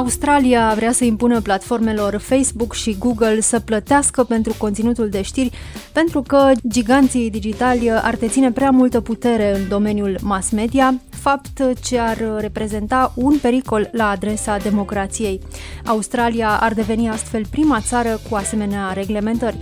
Australia vrea să impună platformelor Facebook și Google să plătească pentru conținutul de știri pentru că giganții digitali ar deține prea multă putere în domeniul mass media, fapt ce ar reprezenta un pericol la adresa democrației. Australia ar deveni astfel prima țară cu asemenea reglementări.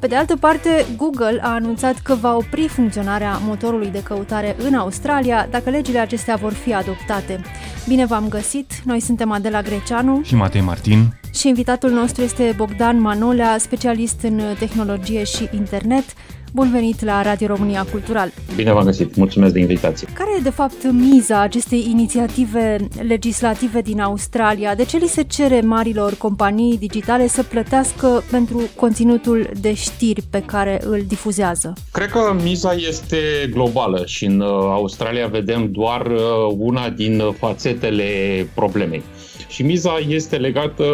Pe de altă parte, Google a anunțat că va opri funcționarea motorului de căutare în Australia dacă legile acestea vor fi adoptate. Bine v-am găsit! Noi suntem Adela Greceanu și Matei Martin și invitatul nostru este Bogdan Manolea, specialist în tehnologie și internet. Bun venit la Radio România Cultural! Bine v-am găsit! Mulțumesc de invitație! Care e de fapt miza acestei inițiative legislative din Australia? De ce li se cere marilor companii digitale să plătească pentru conținutul de știri pe care îl difuzează? Cred că miza este globală și în uh, Australia vedem doar uh, una din fațetele problemei. Și miza este legată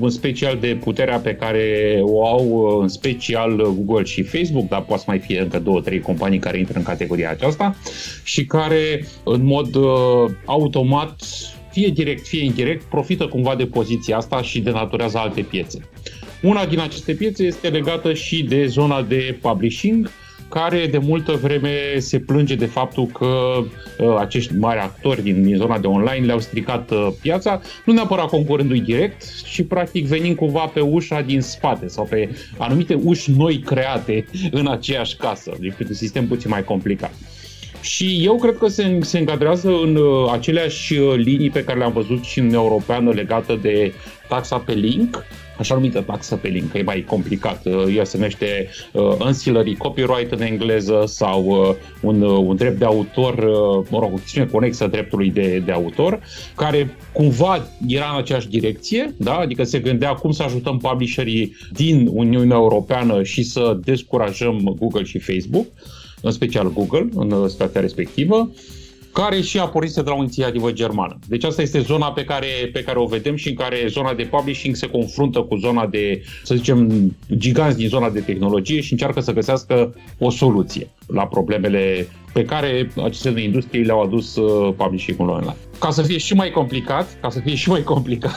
în special de puterea pe care o au în special Google și Facebook, dar poate mai fi încă două, trei companii care intră în categoria aceasta și care în mod uh, automat fie direct, fie indirect, profită cumva de poziția asta și denaturează alte piețe. Una din aceste piețe este legată și de zona de publishing, care de multă vreme se plânge de faptul că uh, acești mari actori din, din zona de online le-au stricat uh, piața, nu neapărat concurându-i direct, ci practic venind cumva pe ușa din spate sau pe anumite uși noi create în aceeași casă, deci un sistem puțin mai complicat. Și eu cred că se, se încadrează în uh, aceleași uh, linii pe care le-am văzut și în europeană legată de taxa pe link, așa numită taxă pe link, că e mai complicat. Uh, ea se numește uh, ancillary copyright în engleză sau uh, un, uh, un drept de autor, uh, mă rog, o chestiune conexă dreptului de, de autor, care cumva era în aceeași direcție, da? adică se gândea cum să ajutăm publisherii din Uniunea Europeană și să descurajăm Google și Facebook, în special Google, în situația respectivă care și a pornit de la o inițiativă germană. Deci asta este zona pe care, pe care o vedem și în care zona de publishing se confruntă cu zona de, să zicem, giganți din zona de tehnologie și încearcă să găsească o soluție la problemele pe care aceste industrie le-au adus uh, publishing-ul online. Ca să fie și mai complicat, ca să fie și mai complicat,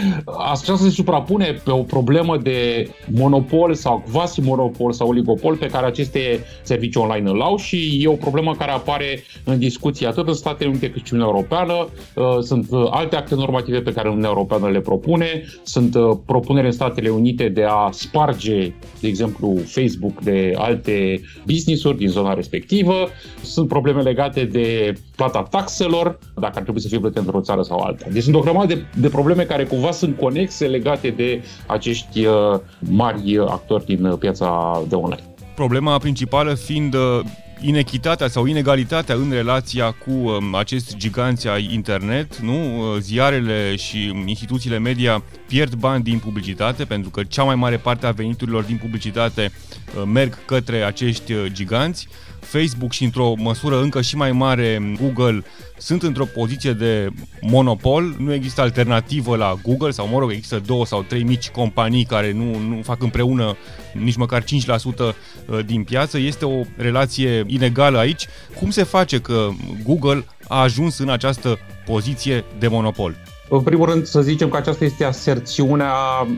așa se suprapune pe o problemă de monopol sau quasi-monopol sau oligopol pe care aceste servicii online îl au și e o problemă care apare în discuție atât în Statele Unite cât și în Uniunea Europeană. Uh, sunt uh, alte acte normative pe care Uniunea Europeană le propune, sunt uh, propuneri în Statele Unite de a sparge, de exemplu, Facebook de alte business-uri din zona respectivă, sunt probleme legate de plata taxelor, dacă ar trebui să fie plătite într-o țară sau alta. Deci sunt o grămadă de, de probleme care cumva sunt conexe legate de acești uh, mari actori din uh, piața de online. Problema principală fiind uh, inechitatea sau inegalitatea în relația cu um, acest giganți ai internet, nu? Uh, ziarele și instituțiile media pierd bani din publicitate pentru că cea mai mare parte a veniturilor din publicitate uh, merg către acești uh, giganți. Facebook și într-o măsură încă și mai mare Google sunt într-o poziție de monopol, nu există alternativă la Google sau, mă rog, există două sau trei mici companii care nu, nu fac împreună nici măcar 5% uh, din piață. Este o relație inegală aici. Cum se face că Google a ajuns în această poziție de monopol? În primul rând, să zicem că aceasta este aserțiunea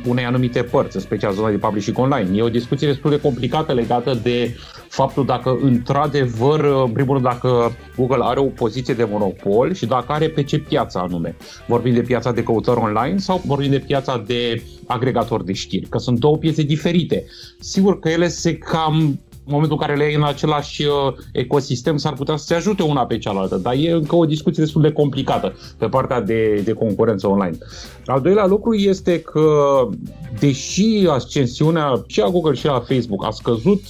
unei anumite părți, în special zona de publishing online. E o discuție destul de complicată legată de faptul dacă, într-adevăr, în primul rând, dacă Google are o poziție de monopol și dacă are pe ce piață anume. Vorbim de piața de căutări online sau vorbim de piața de agregator de știri, că sunt două piețe diferite. Sigur că ele se cam în momentul în care le ai în același uh, ecosistem, s-ar putea să se ajute una pe cealaltă, dar e încă o discuție destul de complicată pe partea de, de concurență online. Al doilea lucru este că, deși ascensiunea și a Google și a Facebook a scăzut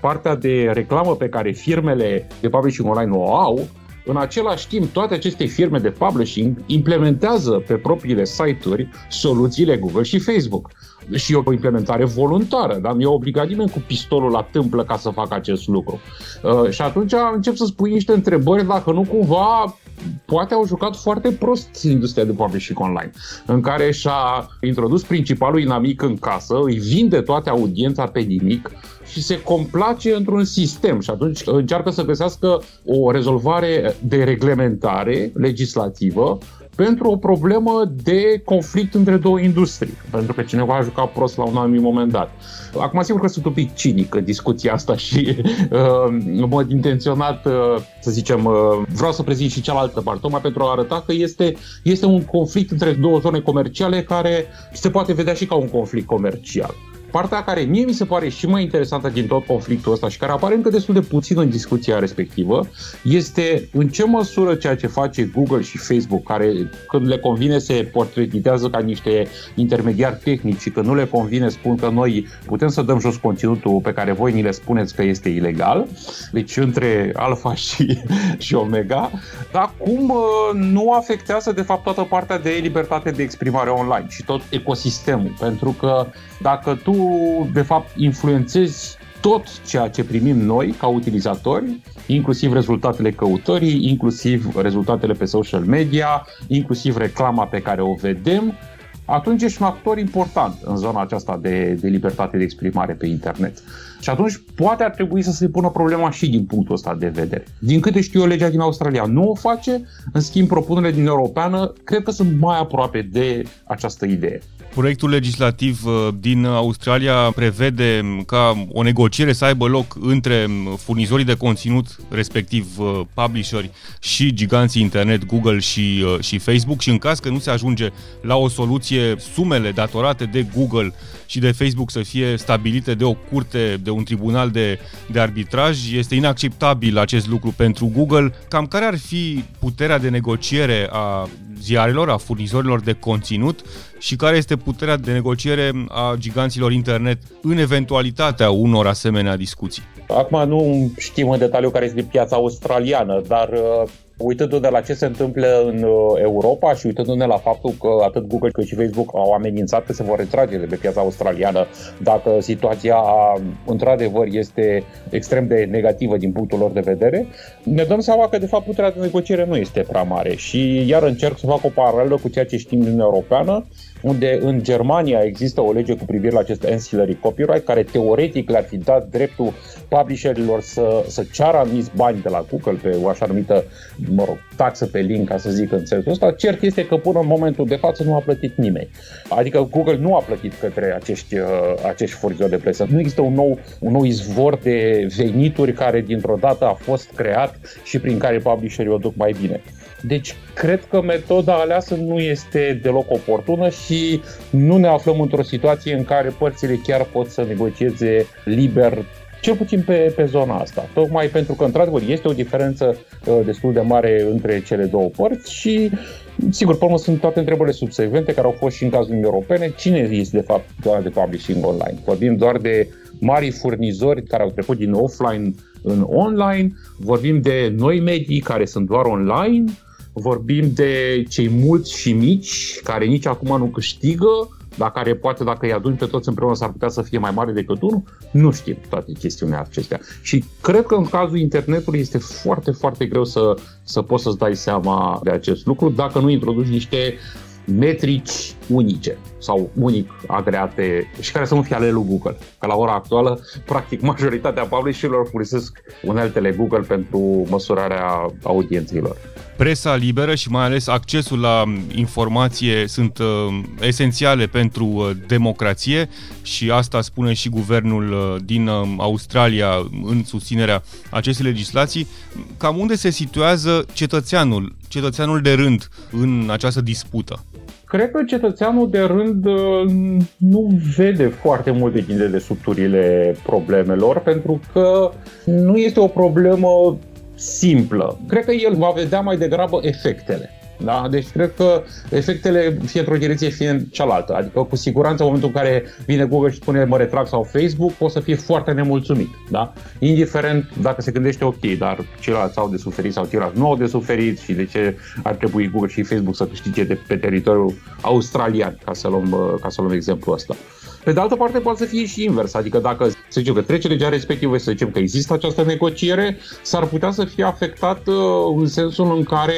partea de reclamă pe care firmele de publishing online o au, în același timp, toate aceste firme de publishing implementează pe propriile site-uri soluțiile Google și Facebook. Și e o implementare voluntară, dar nu e obligat nimeni cu pistolul la tâmplă ca să facă acest lucru. Uh, și atunci încep să spui niște întrebări dacă nu cumva poate au jucat foarte prost industria de publishing online, în care și-a introdus principalul inamic în casă, îi vinde toate audiența pe nimic și se complace într-un sistem și atunci încearcă să găsească o rezolvare de reglementare legislativă pentru o problemă de conflict între două industrii, pentru că cineva a jucat prost la un anumit moment dat. Acum, sigur că sunt un pic cinic în discuția asta și uh, în mod intenționat, uh, să zicem, uh, vreau să prezint și cealaltă parte, tocmai pentru a arăta că este, este un conflict între două zone comerciale care se poate vedea și ca un conflict comercial. Partea care mie mi se pare și mai interesantă din tot conflictul ăsta și care apare încă destul de puțin în discuția respectivă este în ce măsură ceea ce face Google și Facebook, care când le convine se portretitează ca niște intermediari tehnici și când nu le convine spun că noi putem să dăm jos conținutul pe care voi ni le spuneți că este ilegal, deci între alfa și, și omega, dar cum uh, nu afectează de fapt toată partea de libertate de exprimare online și tot ecosistemul, pentru că dacă tu de fapt, influențezi tot ceea ce primim noi ca utilizatori, inclusiv rezultatele căutării, inclusiv rezultatele pe social media, inclusiv reclama pe care o vedem, atunci ești un actor important în zona aceasta de, de libertate de exprimare pe internet. Și atunci poate ar trebui să se pună problema și din punctul ăsta de vedere. Din câte știu eu, legea din Australia nu o face, în schimb propunerile din Europeană cred că sunt mai aproape de această idee. Proiectul legislativ uh, din Australia prevede ca o negociere să aibă loc între furnizorii de conținut, respectiv uh, publisheri și giganții internet Google și, uh, și Facebook și în caz că nu se ajunge la o soluție, sumele datorate de Google și de Facebook să fie stabilite de o curte, de un tribunal de, de arbitraj. Este inacceptabil acest lucru pentru Google. Cam care ar fi puterea de negociere a ziarelor, a furnizorilor de conținut și care este puterea de negociere a giganților internet în eventualitatea unor asemenea discuții. Acum nu știm în detaliu care este piața australiană, dar uh, uitându-ne la ce se întâmplă în uh, Europa și uitându-ne la faptul că atât Google cât și Facebook au amenințat că se vor retrage de pe piața australiană dacă situația într-adevăr este extrem de negativă din punctul lor de vedere, ne dăm seama că de fapt puterea de negociere nu este prea mare și iar încerc să fac o paralelă cu ceea ce știm din Europeană, unde în Germania există o lege cu privire la acest ancillary copyright, care teoretic le-ar fi dat dreptul publisherilor să, să ceară anumiți bani de la Google pe o așa numită, mă rog, taxă pe link, ca să zic în sensul ăsta. Cert este că până în momentul de față nu a plătit nimeni. Adică Google nu a plătit către acești, uh, acești furnizori de plăți. Nu există un nou, un nou izvor de venituri care dintr-o dată a fost creat și prin care publisherii o duc mai bine. Deci, cred că metoda aleasă nu este deloc oportună și nu ne aflăm într-o situație în care părțile chiar pot să negocieze liber cel puțin pe, pe zona asta. Tocmai pentru că, într-adevăr, este o diferență uh, destul de mare între cele două părți și, sigur, pe urmă sunt toate întrebările subsecvente care au fost și în cazul Uniunii Europene. Cine este, de fapt, doar de publishing online? Vorbim doar de mari furnizori care au trecut din offline în online, vorbim de noi medii care sunt doar online, vorbim de cei mulți și mici, care nici acum nu câștigă, dar care poate dacă îi aduni pe toți împreună s-ar putea să fie mai mare decât unul, nu știm toate chestiunile acestea. Și cred că în cazul internetului este foarte, foarte greu să, să poți să-ți dai seama de acest lucru dacă nu introduci niște metrici unice sau unic agreate și care să nu fie ale lui Google. Că la ora actuală, practic, majoritatea publisherilor folosesc uneltele Google pentru măsurarea audienților. Presa liberă și mai ales accesul la informație sunt uh, esențiale pentru uh, democrație și asta spune și guvernul uh, din uh, Australia în susținerea acestei legislații. Cam unde se situează cetățeanul, cetățeanul de rând în această dispută? Cred că cetățeanul de rând uh, nu vede foarte multe dintre desubturile problemelor, pentru că nu este o problemă simplă. Cred că el va vedea mai degrabă efectele. Da? Deci cred că efectele fie într-o direcție, fie în cealaltă. Adică cu siguranță în momentul în care vine Google și spune mă retrag sau Facebook, o să fie foarte nemulțumit. Da? Indiferent dacă se gândește ok, dar ceilalți au de suferit sau ceilalți nu au de suferit și de ce ar trebui Google și Facebook să câștige de pe teritoriul australian, ca să luăm, ca să luăm exemplul ăsta. Pe de altă parte, poate să fie și invers, adică dacă, să zicem că trece legea respectivă, să zicem că există această negociere, s-ar putea să fie afectat uh, în sensul în care,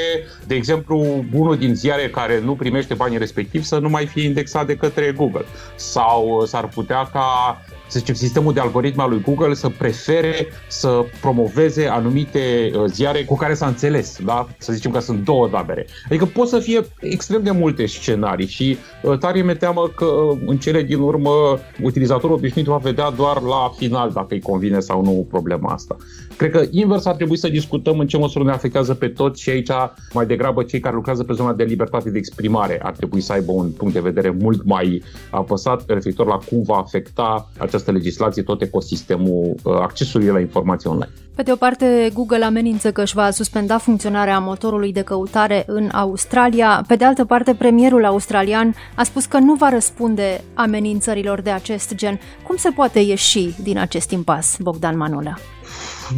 de exemplu, unul din ziare care nu primește banii respectivi să nu mai fie indexat de către Google. Sau uh, s-ar putea ca să zicem, sistemul de algoritm al lui Google să prefere să promoveze anumite uh, ziare cu care s-a înțeles, da? Să zicem că sunt două tabere. Adică pot să fie extrem de multe scenarii și uh, tare mi-e teamă că uh, în cele din urmă utilizatorul obișnuit va vedea doar la final dacă îi convine sau nu problema asta. Cred că invers ar trebui să discutăm în ce măsură ne afectează pe toți și aici mai degrabă cei care lucrează pe zona de libertate de exprimare ar trebui să aibă un punct de vedere mult mai apăsat referitor la cum va afecta această legislație tot ecosistemul uh, accesului la informații online. Pe de o parte, Google amenință că își va suspenda funcționarea motorului de căutare în Australia. Pe de altă parte, premierul australian a spus că nu va răspunde amenințărilor de acest gen. Cum se poate ieși din acest impas, Bogdan Manula?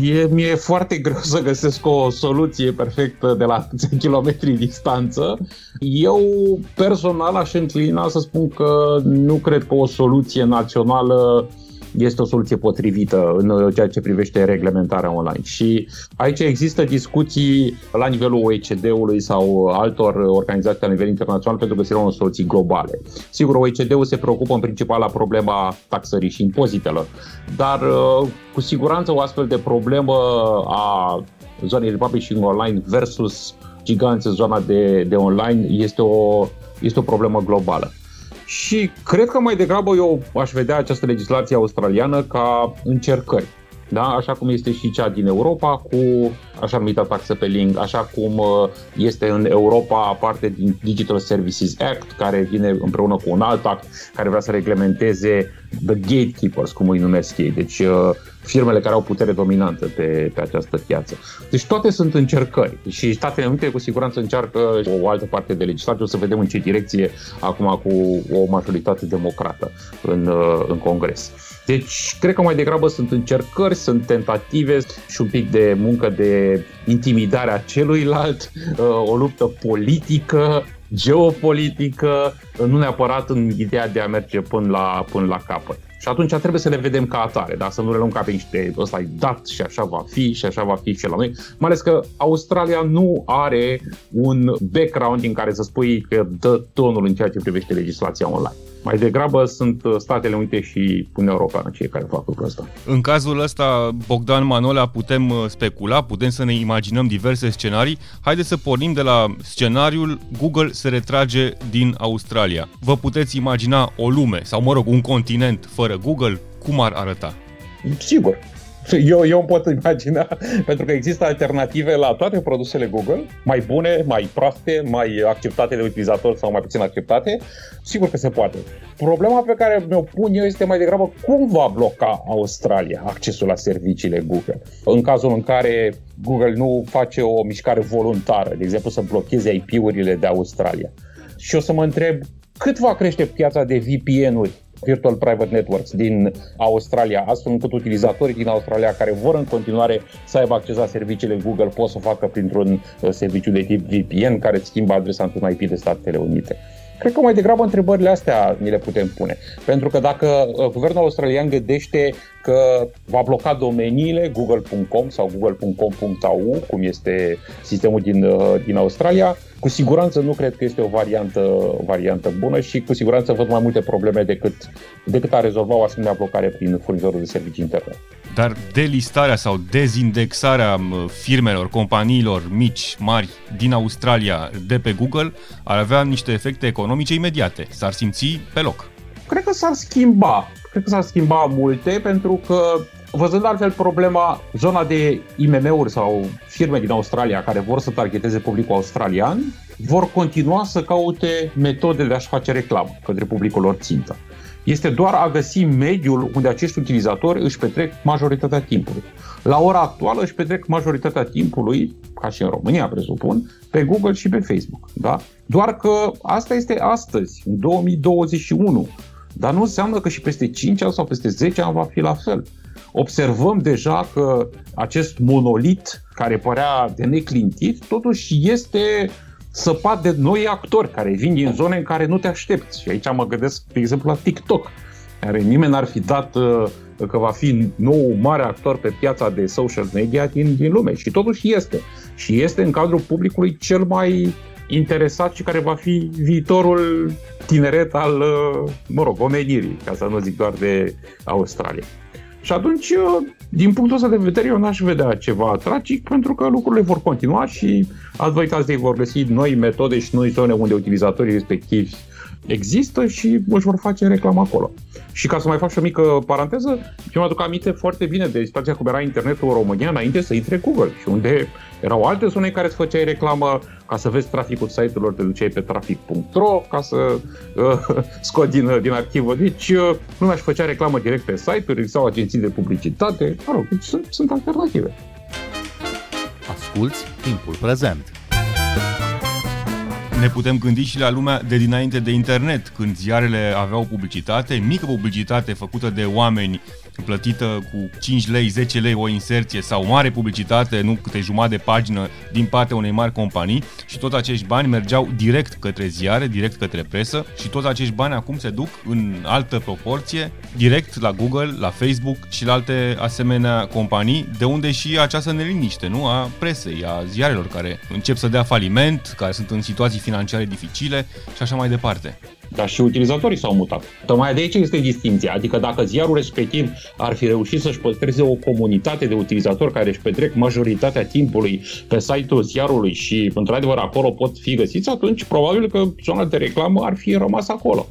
E, mi-e foarte greu să găsesc o soluție perfectă de la 10 km distanță. Eu personal aș înclina să spun că nu cred că o soluție națională este o soluție potrivită în uh, ceea ce privește reglementarea online. Și aici există discuții la nivelul OECD-ului sau altor organizații la nivel internațional pentru găsirea unor soluții globale. Sigur, OECD-ul se preocupă în principal la problema taxării și impozitelor, dar uh, cu siguranță o astfel de problemă a zonei de publishing online versus giganți în zona de, de online este o, este o problemă globală. Și cred că mai degrabă eu aș vedea această legislație australiană ca încercări. Da? Așa cum este și cea din Europa cu așa numită taxă pe link, așa cum uh, este în Europa parte din Digital Services Act, care vine împreună cu un alt act care vrea să reglementeze the gatekeepers, cum îi numesc ei. Deci uh, firmele care au putere dominantă pe, pe această piață. Deci toate sunt încercări și Statele Unite cu siguranță încearcă o altă parte de legislație, o să vedem în ce direcție acum cu o majoritate democrată în, uh, în Congres. Deci, cred că mai degrabă sunt încercări, sunt tentative și un pic de muncă de intimidare a celuilalt, uh, o luptă politică, geopolitică, nu neapărat în ideea de a merge până la, până la capăt. Și atunci trebuie să le vedem ca atare, dar să nu le luăm ca pe niște ăsta e dat și așa va fi și așa va fi și la noi. Mai ales că Australia nu are un background în care să spui că dă tonul în ceea ce privește legislația online. Mai degrabă sunt Statele Unite și Uniunea Europeană cei care fac lucrul ăsta. În cazul ăsta, Bogdan Manola, putem uh, specula, putem să ne imaginăm diverse scenarii. Haideți să pornim de la scenariul Google se retrage din Australia. Vă puteți imagina o lume, sau mă rog, un continent fără Google? Cum ar arăta? Sigur, eu, eu îmi pot imagina, pentru că există alternative la toate produsele Google, mai bune, mai proaste, mai acceptate de utilizator sau mai puțin acceptate. Sigur că se poate. Problema pe care mi-o pun eu este mai degrabă cum va bloca Australia accesul la serviciile Google. În cazul în care Google nu face o mișcare voluntară, de exemplu să blocheze IP-urile de Australia. Și o să mă întreb cât va crește piața de VPN-uri Virtual Private Networks din Australia, astfel încât utilizatorii din Australia care vor în continuare să aibă acces la serviciile Google pot să o facă printr-un uh, serviciu de tip VPN care schimbă adresa într-un IP de Statele Unite. Cred că mai degrabă întrebările astea ni le putem pune. Pentru că dacă uh, guvernul australian gândește că va bloca domeniile google.com sau google.com.au, cum este sistemul din, uh, din Australia, cu siguranță nu cred că este o variantă, o variantă bună și cu siguranță văd mai multe probleme decât, decât a rezolva o asemenea blocare prin furnizorul de servicii internet. Dar delistarea sau dezindexarea firmelor, companiilor mici, mari din Australia de pe Google ar avea niște efecte economice imediate. S-ar simți pe loc. Cred că s-ar schimba. Cred că s-ar schimba multe pentru că Văzând altfel problema, zona de IMM-uri sau firme din Australia care vor să targeteze publicul australian, vor continua să caute metode de a-și face reclamă către publicul lor țintă. Este doar a găsi mediul unde acești utilizatori își petrec majoritatea timpului. La ora actuală își petrec majoritatea timpului, ca și în România, presupun, pe Google și pe Facebook. Da? Doar că asta este astăzi, în 2021. Dar nu înseamnă că și peste 5 ani sau peste 10 ani va fi la fel observăm deja că acest monolit care părea de neclintit, totuși este săpat de noi actori care vin din zone în care nu te aștepți. Și aici mă gândesc, de exemplu, la TikTok, care nimeni n-ar fi dat uh, că va fi nou mare actor pe piața de social media din, din lume. Și totuși este. Și este în cadrul publicului cel mai interesat și care va fi viitorul tineret al, uh, mă rog, omenirii, ca să nu zic doar de Australia. Și atunci, uh, din punctul ăsta de vedere, eu n-aș vedea ceva tragic, pentru că lucrurile vor continua și advocații vor găsi noi metode și noi zone unde utilizatorii respectivi există și își vor face reclamă acolo. Și ca să mai fac și o mică paranteză, eu mă aduc aminte foarte bine de situația cum era internetul în România înainte să intre Google și unde erau alte zone în care îți făceai reclamă ca să vezi traficul site-urilor, te duceai pe trafic.ro ca să uh, scot din, din arhivă. Deci uh, lumea își făcea reclamă direct pe site-uri sau agenții de publicitate. Mă rog, deci sunt, sunt alternative. Asculți timpul prezent ne putem gândi și la lumea de dinainte de internet, când ziarele aveau publicitate, mică publicitate făcută de oameni plătită cu 5 lei, 10 lei o inserție sau mare publicitate, nu câte jumătate de pagină din partea unei mari companii și tot acești bani mergeau direct către ziare, direct către presă și toți acești bani acum se duc în altă proporție direct la Google, la Facebook și la alte asemenea companii, de unde și această neliniște, nu? A presei, a ziarelor care încep să dea faliment, care sunt în situații financiare dificile și așa mai departe dar și utilizatorii s-au mutat. Tocmai de aici este distinția, adică dacă ziarul respectiv ar fi reușit să-și păstreze o comunitate de utilizatori care își petrec majoritatea timpului pe site-ul ziarului și într-adevăr acolo pot fi găsiți, atunci probabil că zona de reclamă ar fi rămas acolo.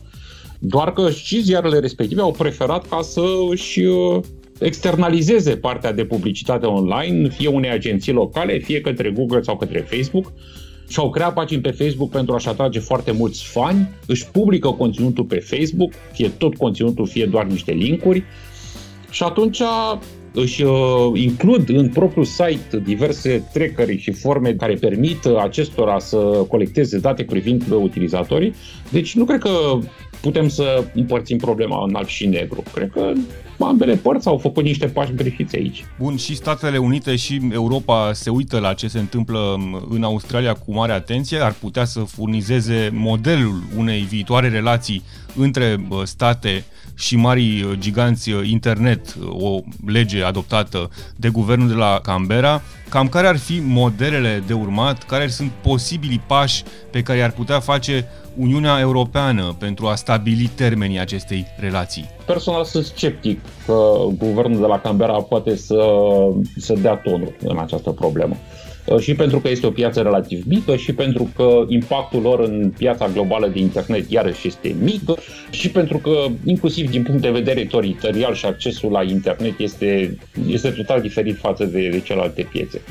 Doar că și ziarele respective au preferat ca să își uh, externalizeze partea de publicitate online, fie unei agenții locale, fie către Google sau către Facebook, și-au creat pagini pe Facebook pentru a-și atrage foarte mulți fani, își publică conținutul pe Facebook, fie tot conținutul, fie doar niște linkuri și atunci își uh, includ în propriul site diverse trackeri și forme care permit acestora să colecteze date privind utilizatorii. Deci nu cred că putem să împărțim problema în alb și negru. Cred că ambele părți au făcut niște pași greșiți aici. Bun, și Statele Unite și Europa se uită la ce se întâmplă în Australia cu mare atenție, ar putea să furnizeze modelul unei viitoare relații între state și mari giganți internet, o lege adoptată de guvernul de la Canberra, cam care ar fi modelele de urmat, care sunt posibilii pași pe care ar putea face Uniunea Europeană pentru a stabili termenii acestei relații? Personal sunt sceptic că guvernul de la Canberra poate să, să dea tonul în această problemă. Uh, și pentru că este o piață relativ mică și pentru că impactul lor în piața globală de internet iarăși este mic și pentru că inclusiv din punct de vedere teritorial și accesul la internet este, este total diferit față de, de celelalte piețe.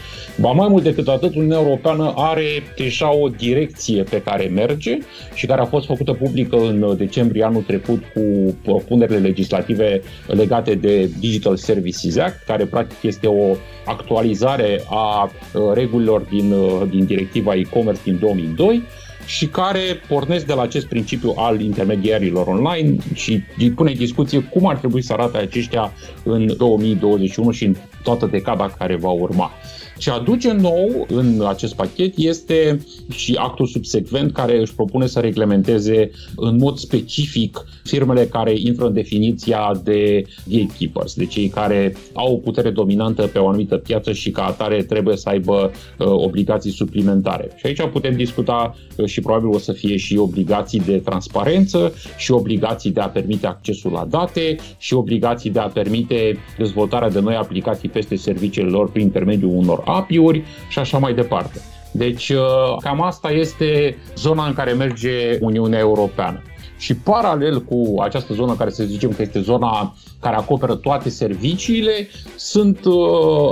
Ba mai mult decât atât, Uniunea Europeană are deja o direcție pe care merge și care a fost făcută publică în decembrie anul trecut cu propunerile legislative legate de Digital Services Act, care practic este o actualizare a regulilor regulilor din, uh, din directiva e-commerce din 2002 și care pornesc de la acest principiu al intermediarilor online și pune în discuție cum ar trebui să arate aceștia în 2021 și în toată decada care va urma. Ce aduce nou în acest pachet este și actul subsecvent care își propune să reglementeze în mod specific firmele care intră în definiția de gatekeepers, de cei care au o putere dominantă pe o anumită piață și ca atare trebuie să aibă uh, obligații suplimentare. Și aici putem discuta uh, și probabil o să fie și obligații de transparență și obligații de a permite accesul la date și obligații de a permite dezvoltarea de noi aplicații peste serviciile lor prin intermediul unor API-uri și așa mai departe. Deci uh, cam asta este zona în care merge Uniunea Europeană. Și paralel cu această zonă care să zicem că este zona care acoperă toate serviciile, sunt uh,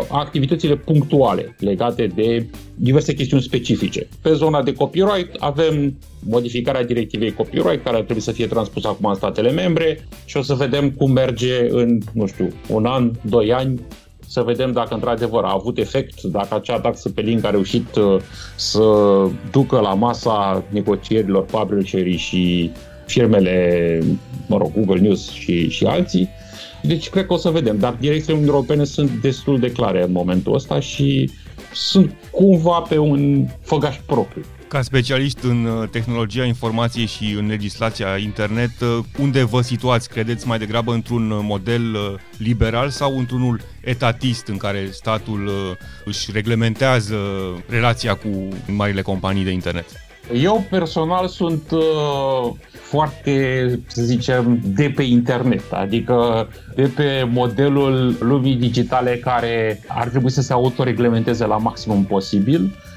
activitățile punctuale legate de diverse chestiuni specifice. Pe zona de copyright avem modificarea directivei copyright care ar trebui să fie transpusă acum în statele membre și o să vedem cum merge în, nu știu, un an, doi ani să vedem dacă într-adevăr a avut efect, dacă acea taxă pe link a reușit uh, să ducă la masa negocierilor publisherii și firmele, mă rog, Google News și, și alții. Deci cred că o să vedem, dar direcțiile europene sunt destul de clare în momentul ăsta și sunt cumva pe un făgaș propriu. Ca specialist în uh, tehnologia informației și în legislația internet, uh, unde vă situați? Credeți mai degrabă într-un uh, model liberal sau într-unul etatist în care statul își reglementează relația cu marile companii de internet? Eu personal sunt uh, foarte, să zicem, de pe internet, adică de pe modelul lumii digitale care ar trebui să se autoreglementeze la maximum posibil Uh,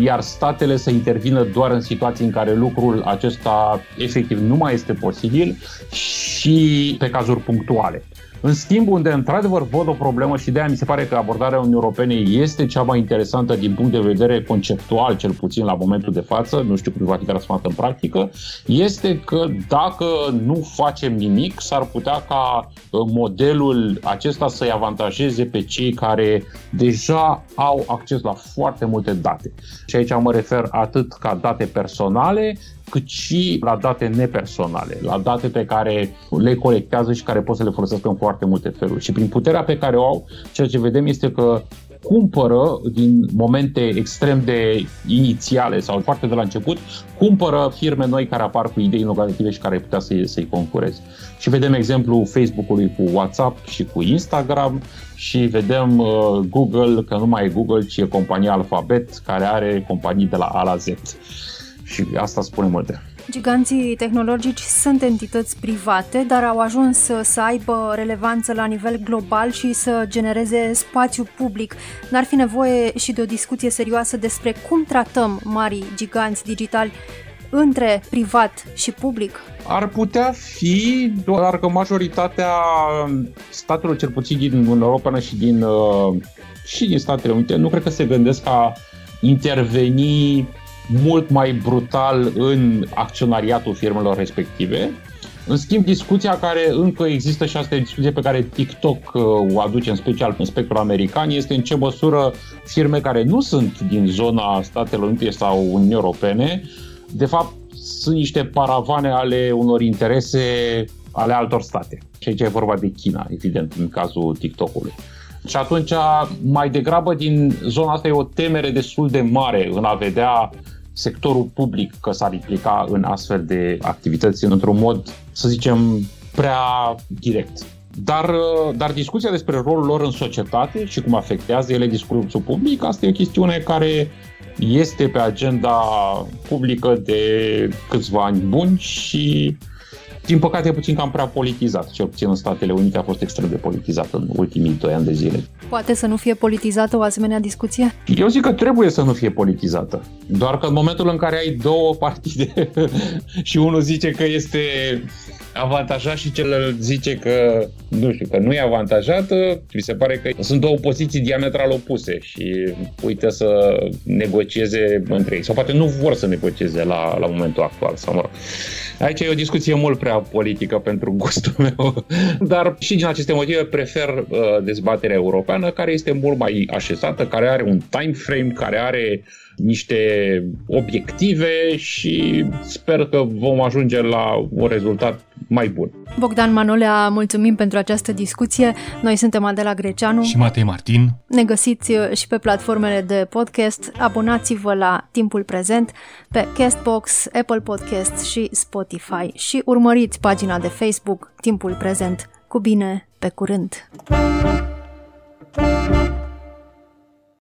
iar statele să intervină doar în situații în care lucrul acesta efectiv nu mai este posibil și pe cazuri punctuale. În schimb, unde într-adevăr văd o problemă și de aia mi se pare că abordarea Uniunii Europene este cea mai interesantă din punct de vedere conceptual, cel puțin la momentul de față, nu știu cum va fi transformată în practică, este că dacă nu facem nimic, s-ar putea ca uh, modelul acesta să-i avantajeze pe cei care deja au acces la foarte multe date. Și aici mă refer atât ca date personale, cât și la date nepersonale, la date pe care le colectează și care pot să le folosească în foarte multe feluri. Și prin puterea pe care o au, ceea ce vedem este că cumpără din momente extrem de inițiale sau foarte de la început, cumpără firme noi care apar cu idei inovative și care putea să-i, să-i concureze. Și vedem exemplu Facebook-ului cu WhatsApp și cu Instagram și vedem uh, Google, că nu mai e Google, ci e compania Alphabet, care are companii de la A la Z. Și asta spune multe. Giganții tehnologici sunt entități private, dar au ajuns să aibă relevanță la nivel global și să genereze spațiu public. N-ar fi nevoie și de o discuție serioasă despre cum tratăm marii giganți digitali între privat și public? Ar putea fi, doar că majoritatea statelor, cel puțin din Uniunea Europeană și din, uh, și din Statele Unite, nu cred că se gândesc a interveni mult mai brutal în acționariatul firmelor respective. În schimb, discuția care încă există și asta e discuție pe care TikTok uh, o aduce în special în spectrul american este în ce măsură firme care nu sunt din zona Statelor Unite sau Uniunii Europene, de fapt sunt niște paravane ale unor interese ale altor state. Și aici e vorba de China, evident, în cazul TikTok-ului. Și atunci, mai degrabă din zona asta e o temere destul de mare în a vedea sectorul public că s-ar implica în astfel de activități într-un mod, să zicem, prea direct. Dar, dar discuția despre rolul lor în societate și cum afectează ele discursul public, asta e o chestiune care este pe agenda publică de câțiva ani buni și din păcate, e puțin cam prea politizat. Cel puțin în Statele Unite a fost extrem de politizat în ultimii doi ani de zile. Poate să nu fie politizată o asemenea discuție? Eu zic că trebuie să nu fie politizată. Doar că în momentul în care ai două partide și unul zice că este avantajat și celălalt zice că, nu știu, că nu e avantajat, mi se pare că sunt două poziții diametral opuse și uite să negocieze între ei. Sau poate nu vor să negocieze la, la momentul actual. Sau, mă rog. Aici e o discuție mult prea politică pentru gustul meu, dar și din aceste motive prefer uh, dezbaterea europeană, care este mult mai așezată, care are un time frame, care are niște obiective și sper că vom ajunge la un rezultat mai bun. Bogdan Manolea, mulțumim pentru această discuție. Noi suntem Adela Greceanu și Matei Martin. Ne găsiți și pe platformele de podcast. Abonați-vă la Timpul Prezent pe Castbox, Apple Podcasts și Spotify și urmăriți pagina de Facebook Timpul Prezent. Cu bine, pe curând! thank you